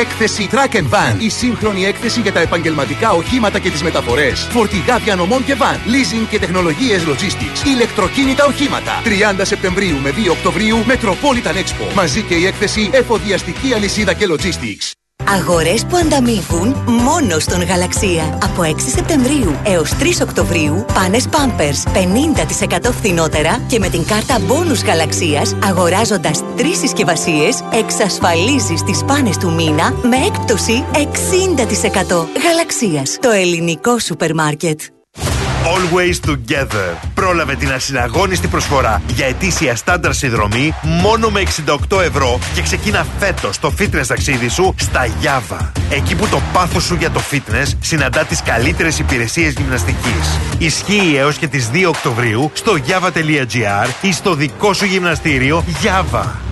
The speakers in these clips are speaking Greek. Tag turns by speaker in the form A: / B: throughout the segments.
A: Έκθεση Track and Van. Η σύγχρονη έκθεση για τα επαγγελματικά οχήματα και τις μεταφορές. Φορτηγά διανομών και van. Leasing και τεχνολογίες logistics. Ηλεκτροκίνητα οχήματα. 30 Σεπτεμβρίου με 2 Οκτωβρίου Metropolitan Expo. Μαζί και η έκθεση Εφοδιαστική αλυσίδα και logistics.
B: Αγορές που ανταμείβουν μόνο στον Γαλαξία. Από 6 Σεπτεμβρίου έως 3 Οκτωβρίου, πάνες Pampers 50% φθηνότερα και με την κάρτα Bonus Γαλαξίας, αγοράζοντας τρεις συσκευασίες, εξασφαλίζεις τις πάνες του μήνα με έκπτωση 60%. Γαλαξίας, το ελληνικό σούπερ μάρκετ.
C: Always Together. Πρόλαβε την ασυναγώνιστη προσφορά για ετήσια στάνταρ συνδρομή μόνο με 68 ευρώ και ξεκίνα φέτος το fitness ταξίδι σου στα Java. Εκεί που το πάθος σου για το fitness συναντά τις καλύτερες υπηρεσίες γυμναστικής. Ισχύει έως και τις 2 Οκτωβρίου στο java.gr ή στο δικό σου γυμναστήριο Java.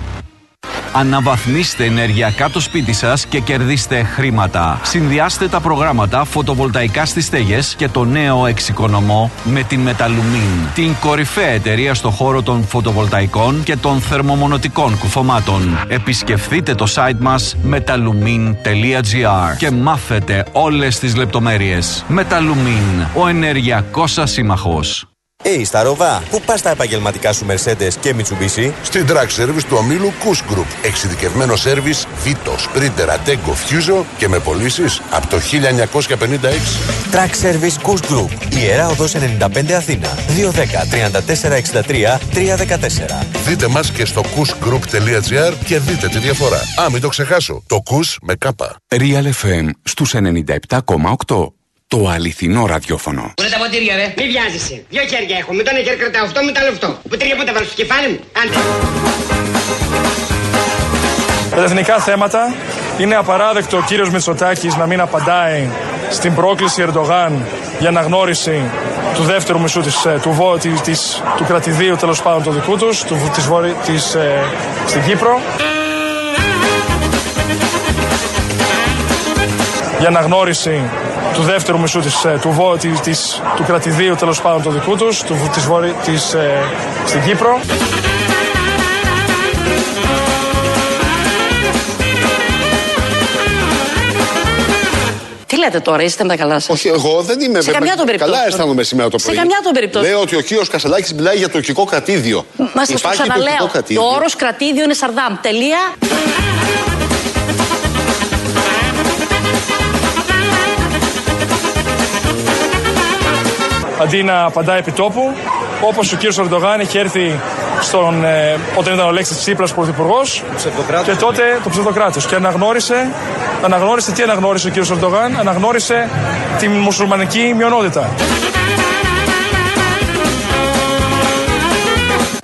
D: Αναβαθμίστε ενεργειακά το σπίτι σας και κερδίστε χρήματα. Συνδυάστε τα προγράμματα φωτοβολταϊκά στις στέγες και το νέο εξοικονομό με την Μεταλουμίν. Την κορυφαία εταιρεία στο χώρο των φωτοβολταϊκών και των θερμομονωτικών κουφωμάτων. Επισκεφτείτε το site μας metalumin.gr και μάθετε όλες τις λεπτομέρειες. Μεταλουμίν, ο ενεργειακός σας σύμμαχος.
E: Hey, Σταρόβα, πού πας τα επαγγελματικά σου Mercedes και Mitsubishi?
F: Στην Track Service του ομίλου Kush Group. Εξειδικευμένο σερβις Vito, Sprinter, Ateco, Fuso και με πωλήσεις από το 1956.
E: Track Service Kush Group. Ιερά Οδός 95 Αθήνα. 210 34 63 314.
F: Δείτε μας και στο kushgroup.gr και δείτε τη διαφορά. Α, μην το ξεχάσω. Το Kush με κάπα.
G: Real FM στους 97,8. Το αληθινό ραδιόφωνο.
H: Πού είναι τα ποτήρια, ρε. Μη βιάζεσαι. Δύο χέρια έχω. Με το ένα χέρι κρατάω αυτό, με το άλλο αυτό. Ποτήρια πού τα βάλω στο κεφάλι μου; Άντε.
I: Τα εθνικά θέματα είναι απαράδεκτο ο κύριος Μητσοτάκης να μην απαντάει στην πρόκληση Ερντογάν για αναγνώριση του δεύτερου μισού της, ε, του, βο, της, της, του κρατηδίου τέλος πάντων του δικού τους, του, της, βορει, της, ε, στην Κύπρο. Για αναγνώριση του δεύτερου μισού της, ε, του, βο, της, της, του κρατηδίου τέλος πάντων του δικού τους, του, της, βορει, της, ε, στην Κύπρο.
J: Τι λέτε τώρα, είστε με τα καλά σας;
K: Όχι, εγώ δεν είμαι
J: Σε καμιά των περιπτώσεων.
K: Καλά αισθάνομαι σήμερα το
J: Σε
K: πρωί.
J: καμιά των περιπτώσεων.
K: Λέω ότι ο κύριο Κασελάκης μιλάει για τουρκικό κρατήδιο.
J: Μα σας το
K: Υπάρχει τουρκικό
J: ξαναλέω. Το
K: κρατήδιο.
J: όρος κρατήδιο είναι Σαρδάμ. Τελεία.
I: Αντί να απαντάει επί τόπου, όπως ο κύριος Ερντογάν έχει έρθει στον, ε, όταν ήταν ο Λέξη Τσίπρας πρωθυπουργός. Και τότε το ψευδοκράτος. Και αναγνώρισε, αναγνώρισε, τι αναγνώρισε ο κύριος Ερντογάν, αναγνώρισε τη μουσουλμανική μειονότητα.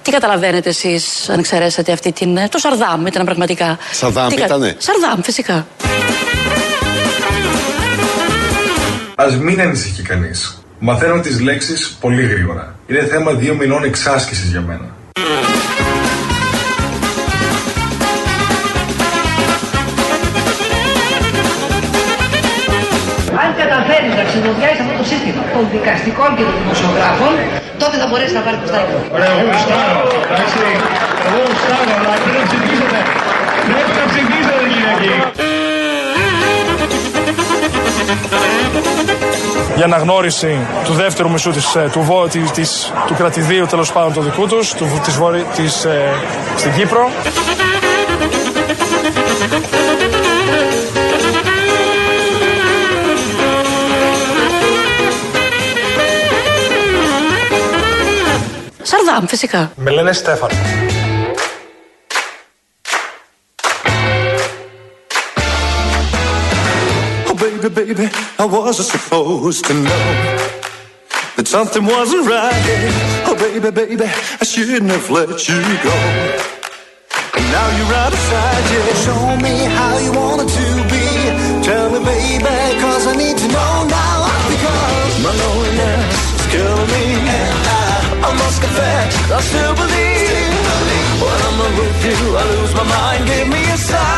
J: Τι καταλαβαίνετε εσείς, αν εξαιρέσατε αυτή την. ε, Το Σαρδάμ ήταν πραγματικά;
K: Σαρδάμ
J: Τι κα-
K: ήτανε;
J: Σαρδάμ, φυσικά.
L: Α μην ανησυχεί κανείς. Μαθαίνω τις λέξεις πολύ γρήγορα. Είναι θέμα δύο μηνών εξάσκησης για μένα.
H: Αν καταφέρεις να ξεδοδιάσει αυτό το σύστημα των δικαστικών και των δημοσιογράφων, τότε θα μπορέσεις να πάρεις το στάδιο.
M: Ωραία, εγώ γουστάρω, εντάξει. Εγώ γουστάρω, αλλά πρέπει να ψηφίσετε. Πρέπει να ψηφίσετε, Κυριακή.
I: Για αναγνώριση του δεύτερου μισού της, ε, του, βο, της, της- του κρατηδίου τέλος πάντων του δικού τους, του, της, βορει- της, ε, στην Κύπρο.
J: Σαρδάμ, φυσικά.
I: Με λένε Στέφανο.
N: Oh, baby, baby, I wasn't supposed to know that something wasn't right. Oh, baby, baby, I shouldn't have let you go. And now you're right beside you. Show me how you want it to be. Tell me, baby, cause I need to know now. Because my loneliness is killing me. And I, I must confess, I still believe. When I'm with you, I lose my mind. Give me a sign.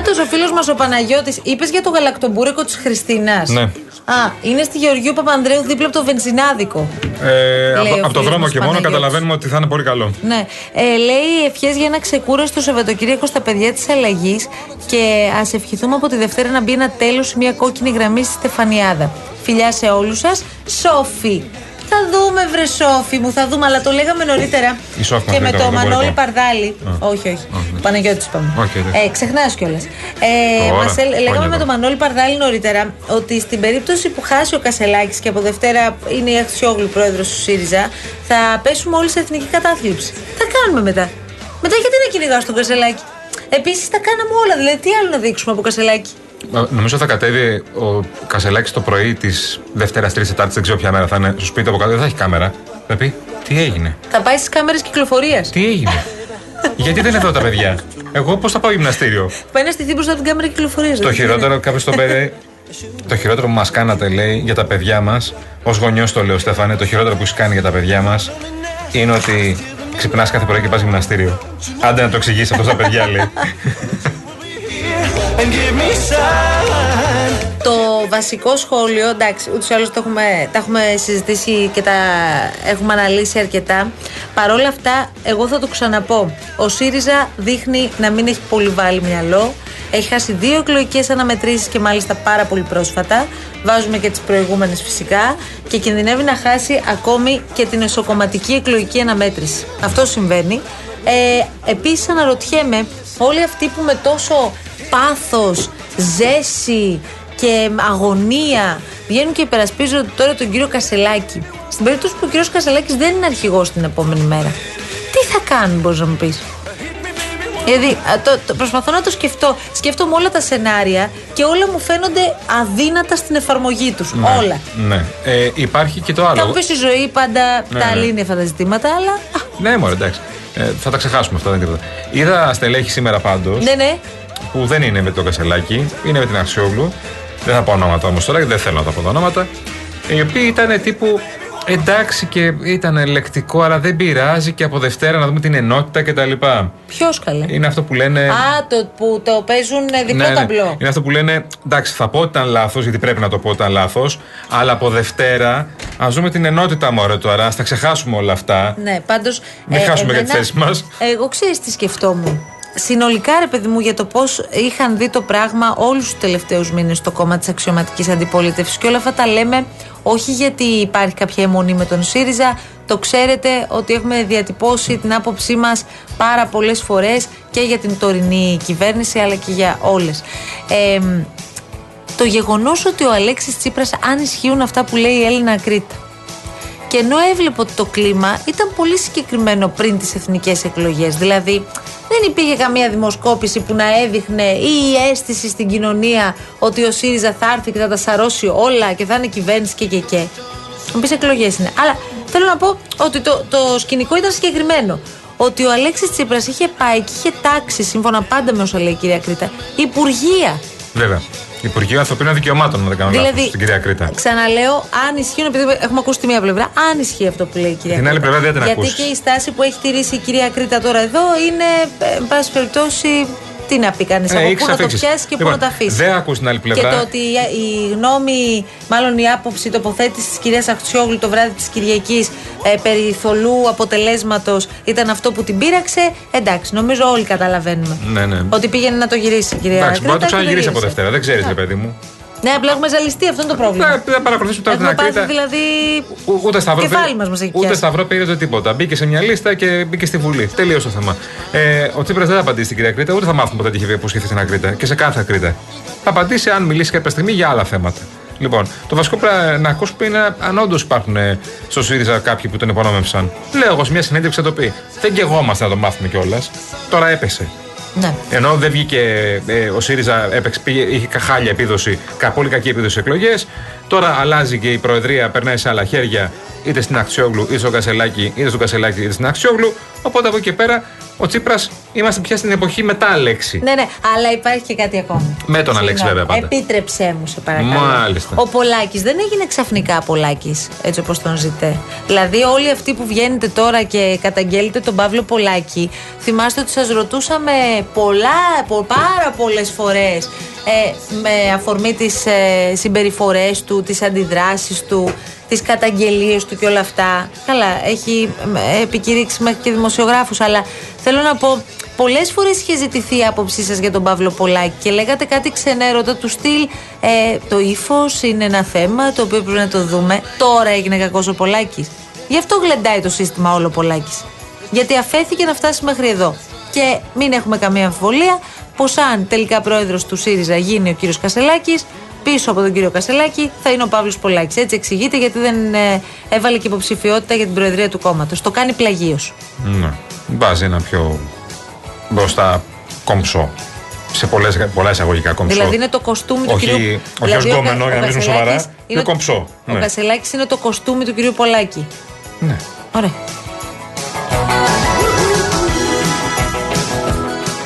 O: Αυτό ο φίλος μας ο Παναγιώτης, είπες για το γαλακτομπούρικο της Χριστίνας.
L: Ναι.
O: Α, είναι στη Γεωργίου Παπανδρέου δίπλα από το βενζινάδικο.
L: Ε, από,
O: Λέει ο
L: από το
O: φίλος
L: δρόμο
O: μας
L: και μόνο
O: Παναγιώτης.
L: καταλαβαίνουμε ότι θα είναι πολύ καλό.
O: Ναι. Ε, λέει ευχές για ένα ξεκούραστο Σαββατοκύριακο στα παιδιά της αλλαγής και ας ευχηθούμε από τη Δευτέρα να μπει ένα τέλος μια κόκκινη γραμμή στη Στεφανιάδα. Φιλιά σε όλους σας. Σόφι. Θα δούμε, βρε Σόφι μου, θα δούμε, αλλά το λέγαμε νωρίτερα.
L: Η Σόφη μας
O: και με
L: λέει
O: το
L: το
O: Μανώλη
L: γρηγορικό.
O: Παρδάλη.
L: Α.
O: Όχι, όχι. Παναγιώτης είπαμε.
L: Οκ, εντάξει.
O: Ε, Ξεχνάς κιόλας. Ε,
L: Τώρα,
O: μας έλ- λέγαμε
L: πόνιμα.
O: με τον Μανώλη Παρδάλη νωρίτερα ότι στην περίπτωση που χάσει ο Κασελάκης και από Δευτέρα είναι η Αχτσιόγλου πρόεδρος του ΣΥΡΙΖΑ, θα πέσουμε όλοι σε εθνική κατάθλιψη. Τι θα κάνουμε μετά. Μετά γιατί να κυνηγάω τον Κασελάκη; Επίσης τα κάναμε όλα. Δηλαδή, τι άλλο να δείξουμε από Κασελάκη;
L: Ε, Νομίζω θα κατέβει ο Κασελάκης το πρωί της Δευτέρας, Τρίτη, Τετάρτης, δεν ξέρω ποια μέρα θα είναι στο σπίτι από κάτω. Δεν θα έχει κάμερα. Θα πει, τι έγινε,
O: Θα πάει στις κάμερες κυκλοφορίας.
L: τι έγινε; Γιατί δεν είναι εδώ τα παιδιά; Εγώ πώς θα πάω γυμναστήριο;
O: Πάει να στηθεί μπροστά από την κάμερα κυκλοφορίας.
L: Το χειρότερο, κάποιος το πήρε. Το χειρότερο που μας κάνατε, λέει, για τα παιδιά μας, ως γονιός το λέω, Στέφανε, το χειρότερο που έχεις κάνει για τα παιδιά μας είναι ότι ξυπνάς κάθε πρωί και πας γυμναστήριο. Άντε να το εξηγήσεις αυτό στα παιδιά, λέει.
O: Το βασικό σχόλιο, εντάξει, ούτως ή άλλως τα έχουμε συζητήσει και τα έχουμε αναλύσει αρκετά. Παρ' όλα αυτά, εγώ θα το ξαναπώ. Ο ΣΥΡΙΖΑ δείχνει να μην έχει πολύ βάλει μυαλό. Έχει χάσει δύο εκλογικές αναμετρήσεις και μάλιστα πάρα πολύ πρόσφατα. Βάζουμε και τις προηγούμενες φυσικά. Και κινδυνεύει να χάσει ακόμη και την εσωκομματική εκλογική αναμέτρηση. Αυτό συμβαίνει. Ε, Επίσης, αναρωτιέμαι, όλοι αυτοί που με τόσο πάθος, ζέση και αγωνία βγαίνουν και υπερασπίζονται τώρα τον κύριο Κασελάκη. Στην περίπτωση που ο κύριος Κασελάκης δεν είναι αρχηγός την επόμενη μέρα, τι θα κάνουν, μπορείς να μου πεις; Δηλαδή, α, το, το- προσπαθώ να το σκεφτώ. Σκέφτομαι όλα τα σενάρια και όλα μου φαίνονται αδύνατα στην εφαρμογή τους.
L: Ναι,
O: Όλα.
L: Ναι. Ε, υπάρχει και το
O: Θα μου
L: άλλο.
O: πεις η ζωή πάντα
L: Ναι,
O: τα
L: ναι.
O: λύνει αυτά τα ζητήματα, αλλά. α,
L: Ναι, μωρέ, εντάξει. Ε, θα τα ξεχάσουμε αυτά, δεν είναι τίποτα. Είδα στελέχη σήμερα πάντως,
O: ναι, ναι.
L: Που δεν είναι με το Κασελάκη, είναι με την Αξιόγλου. Δεν θα πω ονόματα όμως τώρα, γιατί δεν θέλω να τα πω τα ονόματα. Οι οποίοι ήταν τύπου εντάξει και ήταν λεκτικό, αλλά δεν πειράζει και από Δευτέρα να δούμε την ενότητα κτλ.
O: Ποιος καλέ;
L: Είναι αυτό που λένε.
O: Α, το που το παίζουν ε, διπλό
L: Ναι, ναι.
O: ταμπλό.
L: Είναι αυτό που λένε, εντάξει, θα πω ότι ήταν λάθος, γιατί πρέπει να το πω ότι ήταν λάθος, αλλά από Δευτέρα α δούμε την ενότητα μωρέ τώρα, ας τα ξεχάσουμε όλα αυτά.
O: Ναι, πάντως.
L: Μην χάσουμε για τη θέση μας.
O: Εγώ ξέρεις τι σκεφτόμουν. Συνολικά, ρε παιδί μου, για το πώς είχαν δει το πράγμα όλους τους τελευταίους μήνες στο κόμμα της αξιωματικής αντιπολίτευσης. Και όλα αυτά τα λέμε όχι γιατί υπάρχει κάποια αιμονή με τον ΣΥΡΙΖΑ. Το ξέρετε ότι έχουμε διατυπώσει την άποψή μας πάρα πολλές φορές και για την τωρινή κυβέρνηση αλλά και για όλες. Ε, το γεγονός ότι ο Αλέξης Τσίπρας αν ισχύουν αυτά που λέει η Έλληνα Κρήτα και ενώ έβλεπε ότι το κλίμα ήταν πολύ συγκεκριμένο πριν τις εθνικές εκλογές. Δηλαδή δεν υπήρχε καμία δημοσκόπηση που να έδειχνε ή η αίσθηση στην κοινωνία ότι ο ΣΥΡΙΖΑ θα έρθει και θα τα σαρώσει όλα και θα είναι κυβέρνηση και και και. Μου πεις εκλογές είναι. Αλλά θέλω να πω ότι το, το σκηνικό ήταν συγκεκριμένο. Ότι ο Αλέξης Τσίπρας είχε πάει και είχε τάξει, σύμφωνα πάντα με όσα λέει η κυρία Κρήτα, υπουργεία.
L: Βέβαια. Υπουργείο Ανθρωπίνων Δικαιωμάτων, να δεν κάνω
O: Δηλαδή,
L: λάθος, στην κυρία Κρήτα.
O: Ξαναλέω, αν ισχύουν, επειδή έχουμε ακούσει τη μία πλευρά, αν ισχύει αυτό που λέει η κυρία
L: Την άλλη
O: Κρήτα.
L: πλευρά δεν την
O: Γιατί
L: ακούσεις.
O: και η στάση που έχει τηρήσει η κυρία Κρήτα τώρα εδώ είναι, ε, εν πάση περιπτώσει, τι να πει κανείς.
L: Ε,
O: από
L: έχεις
O: πού να το
L: αφήξεις.
O: πιάσει και πού
L: Λοιπόν,
O: να το αφήσει.
L: δεν ακούς την άλλη πλευρά.
O: Και το ότι η, η γνώμη, μάλλον η άποψη, η τοποθέτηση της κυρίας Αχτσιόγλου το βράδυ της Κυριακής ε, περί θολού αποτελέσματος ήταν αυτό που την πείραξε. Εντάξει, νομίζω όλοι καταλαβαίνουμε.
L: Ναι, ναι.
O: Ότι πήγαινε να το γυρίσει η κυρία
L: Εντάξει, μπορεί να το
O: Κρήτα και
L: ξαναγυρίσει από
O: γύρισε.
L: Δευτέρα. Δεν ξέρεις, ρε παιδί μου.
O: Ναι, απλά έχουμε ζαλιστεί, αυτό είναι το πρόβλημα.
L: Ναι, δεν παρακολουθήσουμε τώρα την
O: Έχουμε πάθει
L: Ακρίτα.
O: δηλαδή.
L: Ο- Ούτε Σταυρό
O: κεφάλι
L: πήρε-
O: μας μας έχει
L: Ούτε
O: πιάσει.
L: Σταυρό πήρε ούτε τίποτα. Μπήκε σε μια λίστα και μπήκε στη Βουλή. Τελείωσε το θέμα. Ε, ο Τσίπρας δεν θα απαντήσει στην κυρία Κρήτα, ούτε θα μάθουμε ποτέ τι είχε υποσχεθεί στην Ακρίτα και σε κάθε Ακρίτα. Θα απαντήσει αν μιλήσει κάποια στιγμή για άλλα θέματα. Λοιπόν, το βασικό που πρέπει να ακούσουμε είναι αν όντως υπάρχουν ε, στο ΣΥΡΙΖΑ κάποιοι που τον υπονόμευσαν. Λέω εγώ σε μια συνέντευξη θα το πει. Δεν και εγώ είμαστε να το μάθουμε κιόλας. Τώρα έπεσε.
O: Ναι.
L: Ενώ δεν βγήκε ε, ο ΣΥΡΙΖΑ, έπαιξε, πήγε, είχε κα- χάλια επίδοση, κα, πολύ κακή επίδοση εκλογές. Τώρα αλλάζει και η Προεδρία, περνάει σε άλλα χέρια, είτε στην Αξιόγλου, είτε στο Κασελάκη, είτε στο Κασελάκη, είτε στην Αξιόγλου. Οπότε από εκεί και πέρα ο Τσίπρας Είμαστε πια στην εποχή μετά λέξη.
O: Ναι, ναι, αλλά υπάρχει και κάτι ακόμη.
L: Με τον Αλέξη,
O: Συγγνώμη.
L: βέβαια, πάντα.
O: Επίτρεψέ μου, σε παρακαλώ.
L: Μάλιστα.
O: Ο Πολάκης δεν έγινε ξαφνικά Πολάκης, έτσι όπως τον ζητέ. Δηλαδή, όλοι αυτοί που βγαίνετε τώρα και καταγγέλλετε τον Παύλο Πολάκη, θυμάστε ότι σας ρωτούσαμε πολλά, πο- πάρα πολλές φορές ε, με αφορμή τις ε, συμπεριφορές του, τις αντιδράσεις του, τις καταγγελίες του και όλα αυτά. Καλά, έχει ε, επικηρύξει μέχρι και δημοσιογράφους, αλλά θέλω να πω. Πολλές φορές είχε ζητηθεί η άποψή σας για τον Παύλο Πολάκη και λέγατε κάτι ξενέρωτα του στυλ. Ε, το ύφος είναι ένα θέμα το οποίο πρέπει να το δούμε. Τώρα έγινε κακός ο Πολάκης. Γι' αυτό γλεντάει το σύστημα όλο ο Πολάκης. Γιατί αφέθηκε να φτάσει μέχρι εδώ. Και μην έχουμε καμία αμφιβολία πως αν τελικά πρόεδρος του ΣΥΡΙΖΑ γίνει ο κύριος Κασελάκης, πίσω από τον κύριο Κασελάκη θα είναι ο Παύλος Πολάκης. Έτσι εξηγείται γιατί δεν ε, έβαλε και υποψηφιότητα για την προεδρία του κόμματος. Το κάνει πλαγίως.
L: Ναι. Βάζει ένα πιο μπροστά κομψό. Σε πολλές, πολλά εισαγωγικά κομψό.
O: Δηλαδή είναι το κοστούμι του
L: όχι,
O: κυρίου
L: όχι ως
O: δηλαδή, ο
L: γκόμενο,
O: Κα-
L: για να
O: ο
L: μιλήσουμε
O: Κασελάκης
L: σοβαρά.
O: είναι
L: Είναι κομψό.
O: Ο
L: Ναι.
O: Κασελάκη είναι το κοστούμι του κυρίου Πολάκη.
L: Ναι.
O: Ωραία.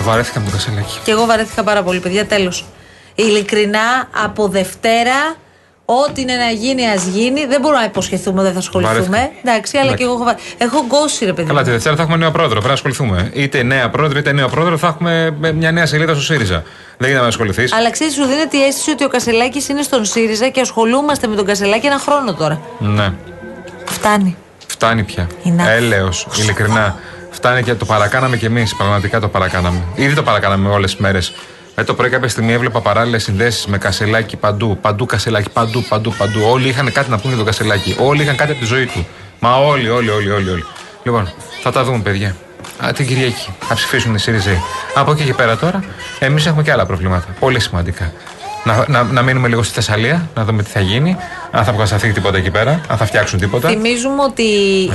L: Βαρέθηκα με το κασελάκι.
O: Και εγώ βαρέθηκα πάρα πολύ, παιδιά. Τέλος. Ειλικρινά, από Δευτέρα, ό,τι είναι να γίνει, ας γίνει. Δεν μπορούμε να υποσχεθούμε, δεν θα ασχοληθούμε.
L: Βαρέθηκα.
O: Εντάξει, αλλά
L: Εντάξει.
O: και εγώ έχω, βα- έχω γκώσει, ρε παιδί.
L: Καλά,
O: μου.
L: τη Δευτέρα θα έχουμε νέο πρόεδρο. Πρέπει να ασχοληθούμε. Είτε νέα πρόεδρο είτε νέο πρόεδρο θα έχουμε ε, μια νέα σελίδα στο ΣΥΡΙΖΑ. Δεν γίνεται να ασχοληθείς.
O: Αλλά ξέρεις, σου δίνεται η αίσθηση ότι ο Κασελάκης είναι στον ΣΥΡΙΖΑ και ασχολούμαστε με τον Κασελάκη ένα χρόνο τώρα.
L: Ναι.
O: Φτάνει.
L: Φτάνει πια.
O: Enough.
L: Έλεος, ειλικρινά. Φτάνει και το παρακάναμε κι εμείς. Πραγματικά το παρακάναμε. Ήδη το παρακάναμε όλες τις μέρες. Με το πρωί κάποια στιγμή έβλεπα παράλληλες συνδέσεις με κασελάκι παντού. Παντού κασελάκι, παντού, παντού, παντού. Όλοι είχαν κάτι να πούνε για τον κασελάκι. Όλοι είχαν κάτι από τη ζωή του. Μα όλοι, όλοι, όλοι, όλοι. όλοι. Λοιπόν, θα τα δούμε, παιδιά. Α, την Κυριακή. Θα ψηφίσουν οι ΣΥΡΙΖΑ. Από εκεί και πέρα τώρα, εμείς έχουμε και άλλα προβλήματα. Πολύ σημαντικά. Να, να, να μείνουμε λίγο στη Θεσσαλία, να δούμε τι θα γίνει. Αν θα αποκατασταθεί τίποτα εκεί πέρα, αν θα φτιάξουν τίποτα.
O: Θυμίζουμε ότι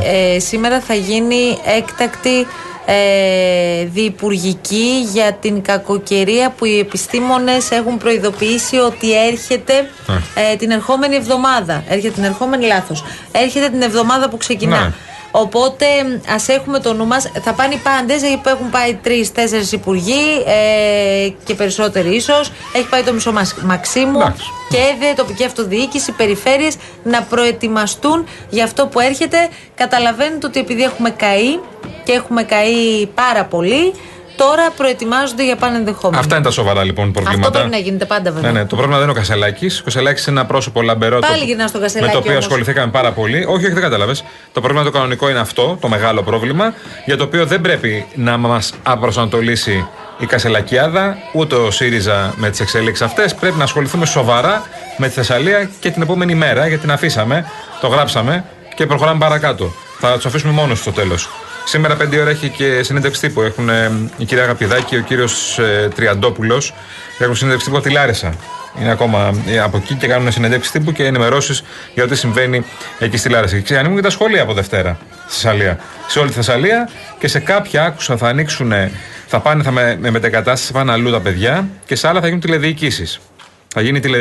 O: ε, σήμερα θα γίνει έκτακτη ε, διυπουργική για την κακοκαιρία που οι επιστήμονες έχουν προειδοποιήσει ότι έρχεται ε, την ερχόμενη εβδομάδα. Έρχεται την ερχόμενη λάθος. Έρχεται την εβδομάδα που ξεκινά.
P: Ναι.
O: Οπότε ας έχουμε το νου μας. Θα πάνε οι πάντες. Έχουν πάει τρει-τέσσερι υπουργοί ε, και περισσότεροι ίσως. Έχει πάει το μισό Μαξ- Μαξίμου και ΕΔΕ, τοπική αυτοδιοίκηση, περιφέρειες να προετοιμαστούν για αυτό που έρχεται. Καταλαβαίνετε ότι επειδή έχουμε καεί και έχουμε καεί πάρα πολύ, τώρα προετοιμάζονται για πάνε ενδεχόμενο.
L: Αυτά είναι τα σοβαρά λοιπόν προβλήματα.
O: Αυτό πρέπει να γίνεται πάντα βέβαια.
L: Ναι, ναι, το πρόβλημα δεν είναι ο Κασελάκης. Ο Κασελάκης είναι ένα πρόσωπο λαμπερό.
O: Πάλι
L: το-
O: γυρνά στο
L: με
O: Κασελάκη
L: το οποίο
O: όμως.
L: ασχοληθήκαμε πάρα πολύ. Όχι, όχι, δεν κατάλαβες. Το πρόβλημα το κανονικό είναι αυτό, το μεγάλο πρόβλημα, για το οποίο δεν πρέπει να μας απροσανατολίσει η Κασελακιάδα, ούτε ο ΣΥΡΙΖΑ με τις εξελίξεις αυτές. Πρέπει να ασχοληθούμε σοβαρά με τη Θεσσαλία και την επόμενη μέρα, γιατί την αφήσαμε, το γράψαμε και προχωράμε παρακάτω. Θα τους αφήσουμε μόνος στο τέλος. Σήμερα 5 ώρα έχει και συνέντευξη τύπου. Έχουν ε, η κυρία Αγαπηδάκη και ο κύριος ε, Τριαντόπουλος. Έχουν συνέντευξη τύπου από τη Λάρισα. Είναι ακόμα ε, από εκεί και κάνουν συνεντεύξει τύπου και ενημερώσεις για ό,τι συμβαίνει εκεί στη Λάρισα. Και ανοίγουν και τα σχολεία από Δευτέρα στη Θεσσαλία. Σε όλη τη Θεσσαλία και σε κάποια άκουσα θα ανοίξουν, θα πάνε θα με, με μετεγκατάσταση, θα πάνε αλλού τα παιδιά και σε άλλα θα γίνουν τηλεδιοικήσεις. Θα γίνει τηλε,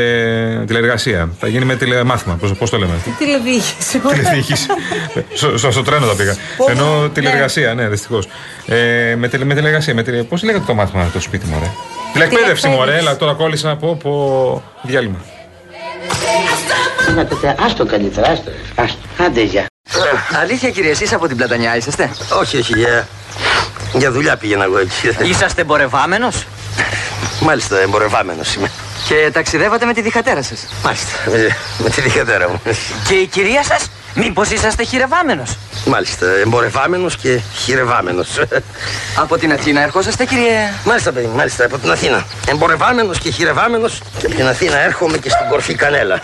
L: τηλεεργασία. Θα γίνει με τηλεμάθημα. Πώ το λέμε.
O: Τι τηλεδιοίκηση.
L: Τηλεδιοίκηση. στο, στο, στο τρένο τα πήγα.
O: Πω,
L: Ενώ
O: ναι.
L: τηλεργασία, ναι, δυστυχώς. Ε, με, τηλε, με τηλεργασία. Με τηλε, Πώς λέγεται το μάθημα το σπίτι μου, ρε. Τηλεκπαίδευση μου, ρε. Έλα, τώρα κόλλησα να πω, πω διάλειμμα.
P: Να τότε, άστο καλύτερα, άστο. άστο. Άντε, γεια.
Q: Αλήθεια κύριε, εσείς από την Πλατανιά είσαστε;
P: Όχι, όχι, για, για δουλειά πήγαινα εγώ εκεί.
Q: Είσαστε εμπορευάμενος;
P: Μάλιστα, εμπορευάμενος είμαι.
Q: Και ταξιδεύατε με τη διχατέρα σας.
P: Μάλιστα, με, με τη δικατέρα μου.
Q: Και η κυρία σας, μήπως είσαστε χειρευάμενος;
P: Μάλιστα, εμπορευάμενος και χειρευάμενος.
Q: Από την Αθήνα ερχόσαστε κύριε...
P: Μάλιστα, παιδί μου, μάλιστα, από την Αθήνα. Εμπορευάμενος και χειρευάμενος και από την Αθήνα έρχομαι και στην κορφή Κανέλα.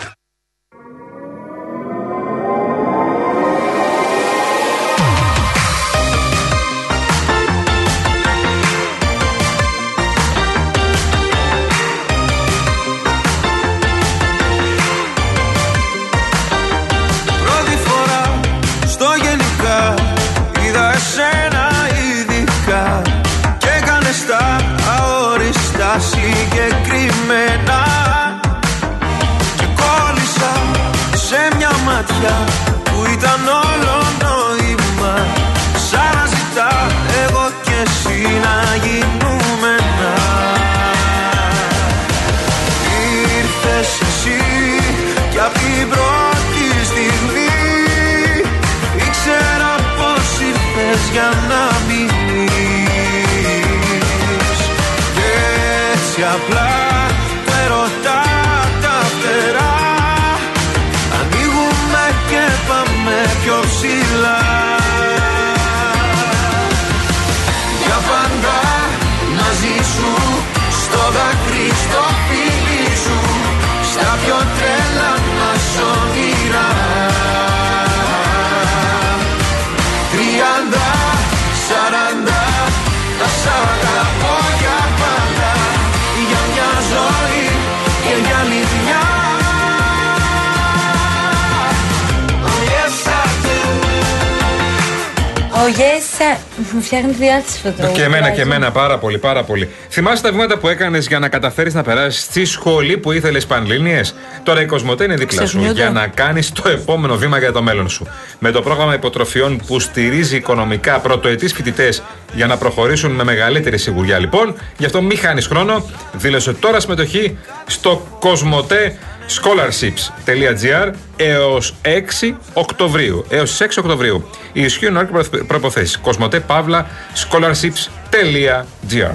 O: Ο Γέσα. Μου φτιάχνει τη διάθεση αυτό το
L: Και εμένα
O: τραγούδι.
L: και εμένα πάρα πολύ, πάρα πολύ. Θυμάσαι τα βήματα που έκανες για να καταφέρεις να περάσεις στη σχολή που ήθελες Πανελλήνιε. Τώρα η Κοσμοτέ είναι δίπλα σου
O: Ξεχνιούνται.
L: για να κάνεις το επόμενο βήμα για το μέλλον σου. Με το πρόγραμμα υποτροφιών που στηρίζει οικονομικά πρωτοετής φοιτητές για να προχωρήσουν με μεγαλύτερη σιγουριά λοιπόν. Γι' αυτό μην χάνεις χρόνο. Δήλωσε τώρα συμμετοχή στο Κοσμοτέ scholarships.gr έως 6 Οκτωβρίου. Έως 6 Οκτωβρίου. Οι ισχύουν όλοι προποθέσει. Κοσμοτέ Παύλα scholarships.gr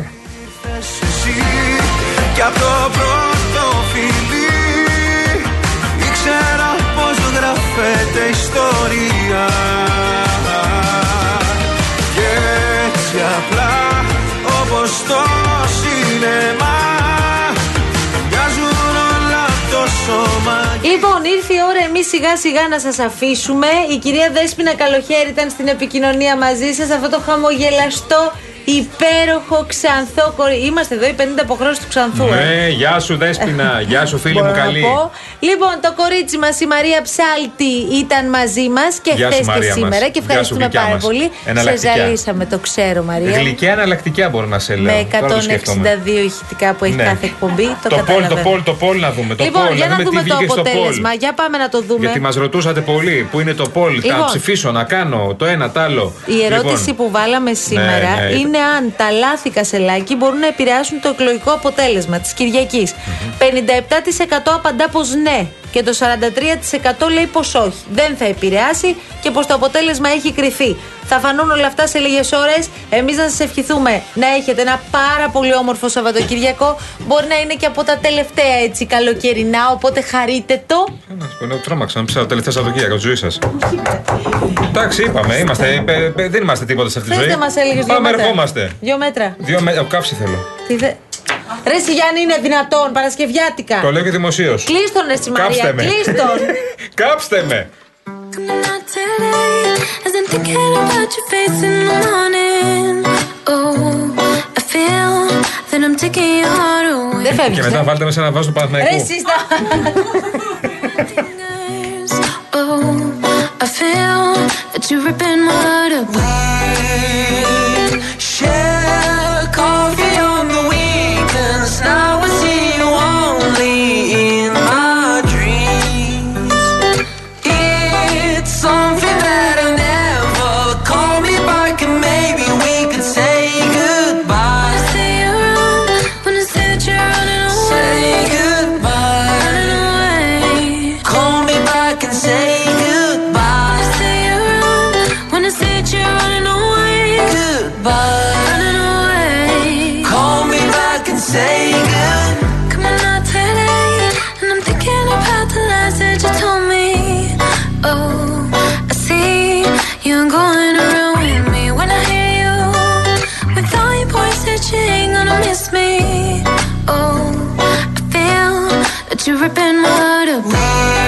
R: εσύ και από το πρώτο φιλί ήξερα πως γράφεται ιστορία και έτσι απλά όπως το σινεμά
O: Λοιπόν, ήρθε η ώρα εμείς σιγά σιγά να σας αφήσουμε. Η κυρία Δέσποινα Καλοχέρη ήταν στην επικοινωνία μαζί σας. Αυτό το χαμογελαστό, υπέροχο, ξανθό κορί. Είμαστε εδώ οι 50 αποχρώσεις του ξανθού. ε.
L: Ναι, γεια σου Δέσποινα, γεια σου φίλη μου
O: Μπορώ να
L: καλή.
O: πω. Λοιπόν, το κορίτσι μας, η Μαρία Ψάλτη, ήταν μαζί μας και
L: Γεια σου,
O: χθες και
L: Μαρία μας.
O: σήμερα. Και
L: Γεια σου,
O: ευχαριστούμε
L: γλυκιά
O: πάρα
L: μας.
O: πολύ. Σε
L: Εναλλακτικά.
O: ζαλίσαμε, το ξέρω, Μαρία.
L: Γλυκιά εναλλακτικά μπορώ να σε λέω.
O: Με
L: Τώρα το
O: 162
L: σκέφτομαι.
O: ηχητικά που έχει
L: Ναι.
O: κάθε εκπομπή. Το,
L: Το πολ, το
O: καταλαβαίνω.
L: πολ, το πολ να δούμε. Το
O: Λοιπόν,
L: πολ,
O: για να
L: τι
O: δούμε το
L: βγήκε στο πολ.
O: αποτέλεσμα. Για πάμε να το δούμε.
L: Γιατί μας ρωτούσατε πολύ που είναι το πολ,
O: Λοιπόν.
L: να ψηφίσω, να κάνω το ένα, το άλλο.
O: Η ερώτηση
L: Λοιπόν,
O: που βάλαμε σήμερα
L: ναι.
O: Είναι αν τα λάθη Κασελάκη μπορούν να επηρεάσουν το εκλογικό αποτέλεσμα της κυριακη 57% απαντά πως ναι και το 43% λέει πως όχι. Δεν θα επηρεάσει και πως το αποτέλεσμα έχει κρυθεί. Θα φανούν όλα αυτά σε λίγες ώρες. Εμείς να σας ευχηθούμε να έχετε ένα πάρα πολύ όμορφο Σαββατοκύριακο. Μπορεί να είναι και από τα τελευταία έτσι καλοκαιρινά, οπότε χαρείτε το.
L: Να σου πω, ναι, τρόμαξα να ψάχνω τελευταία Σαββατοκύριακα τη ζωή σας. Εντάξει, είπαμε, είμαστε, ε, ε, δεν είμαστε τίποτα σε αυτή τη
O: Θε
L: ζωή.
O: να μας έλεγες δύο
L: Πάμε,
O: μέτρα.
L: ερχόμαστε.
O: Δύο μέτρα.
L: Δύο με... ο, κάψη θέλω.
O: Τι θε... Ρε εσύ, Γιάννη είναι δυνατόν, Παρασκευιάτικα.
L: Το λέω και δημοσίως.
O: Κλείστον ρε εσύ, Μαρία,
L: Κάψτε με.
O: κλείστον.
L: Κάψτε με.
S: As I'm thinking about your face in the morning. Oh, I feel that I'm taking your heart away.
O: Δεν φεύγεις,
L: Και μετά
O: ε.
L: βάλτε με σε ένα βάζο του
O: Ρε
L: Παναθηναϊκού.
O: εσύ, στα...
S: Oh, I feel that you're ripping my heart apart.
R: Share
S: you're ripping what up.